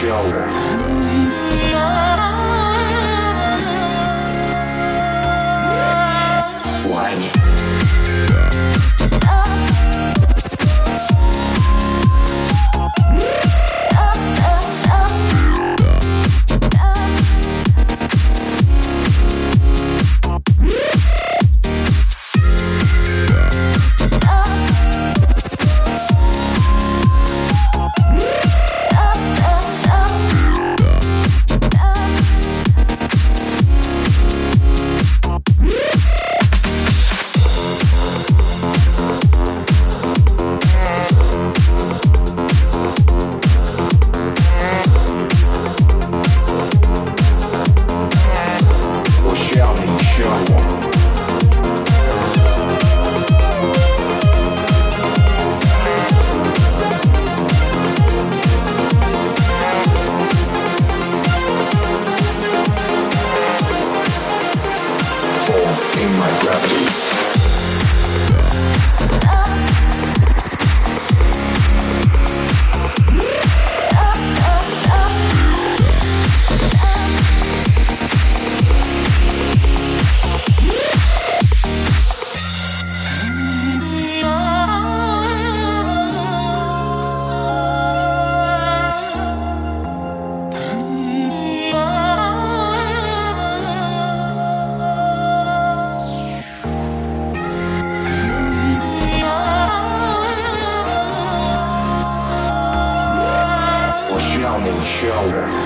需要我？In my gravity. shoulder.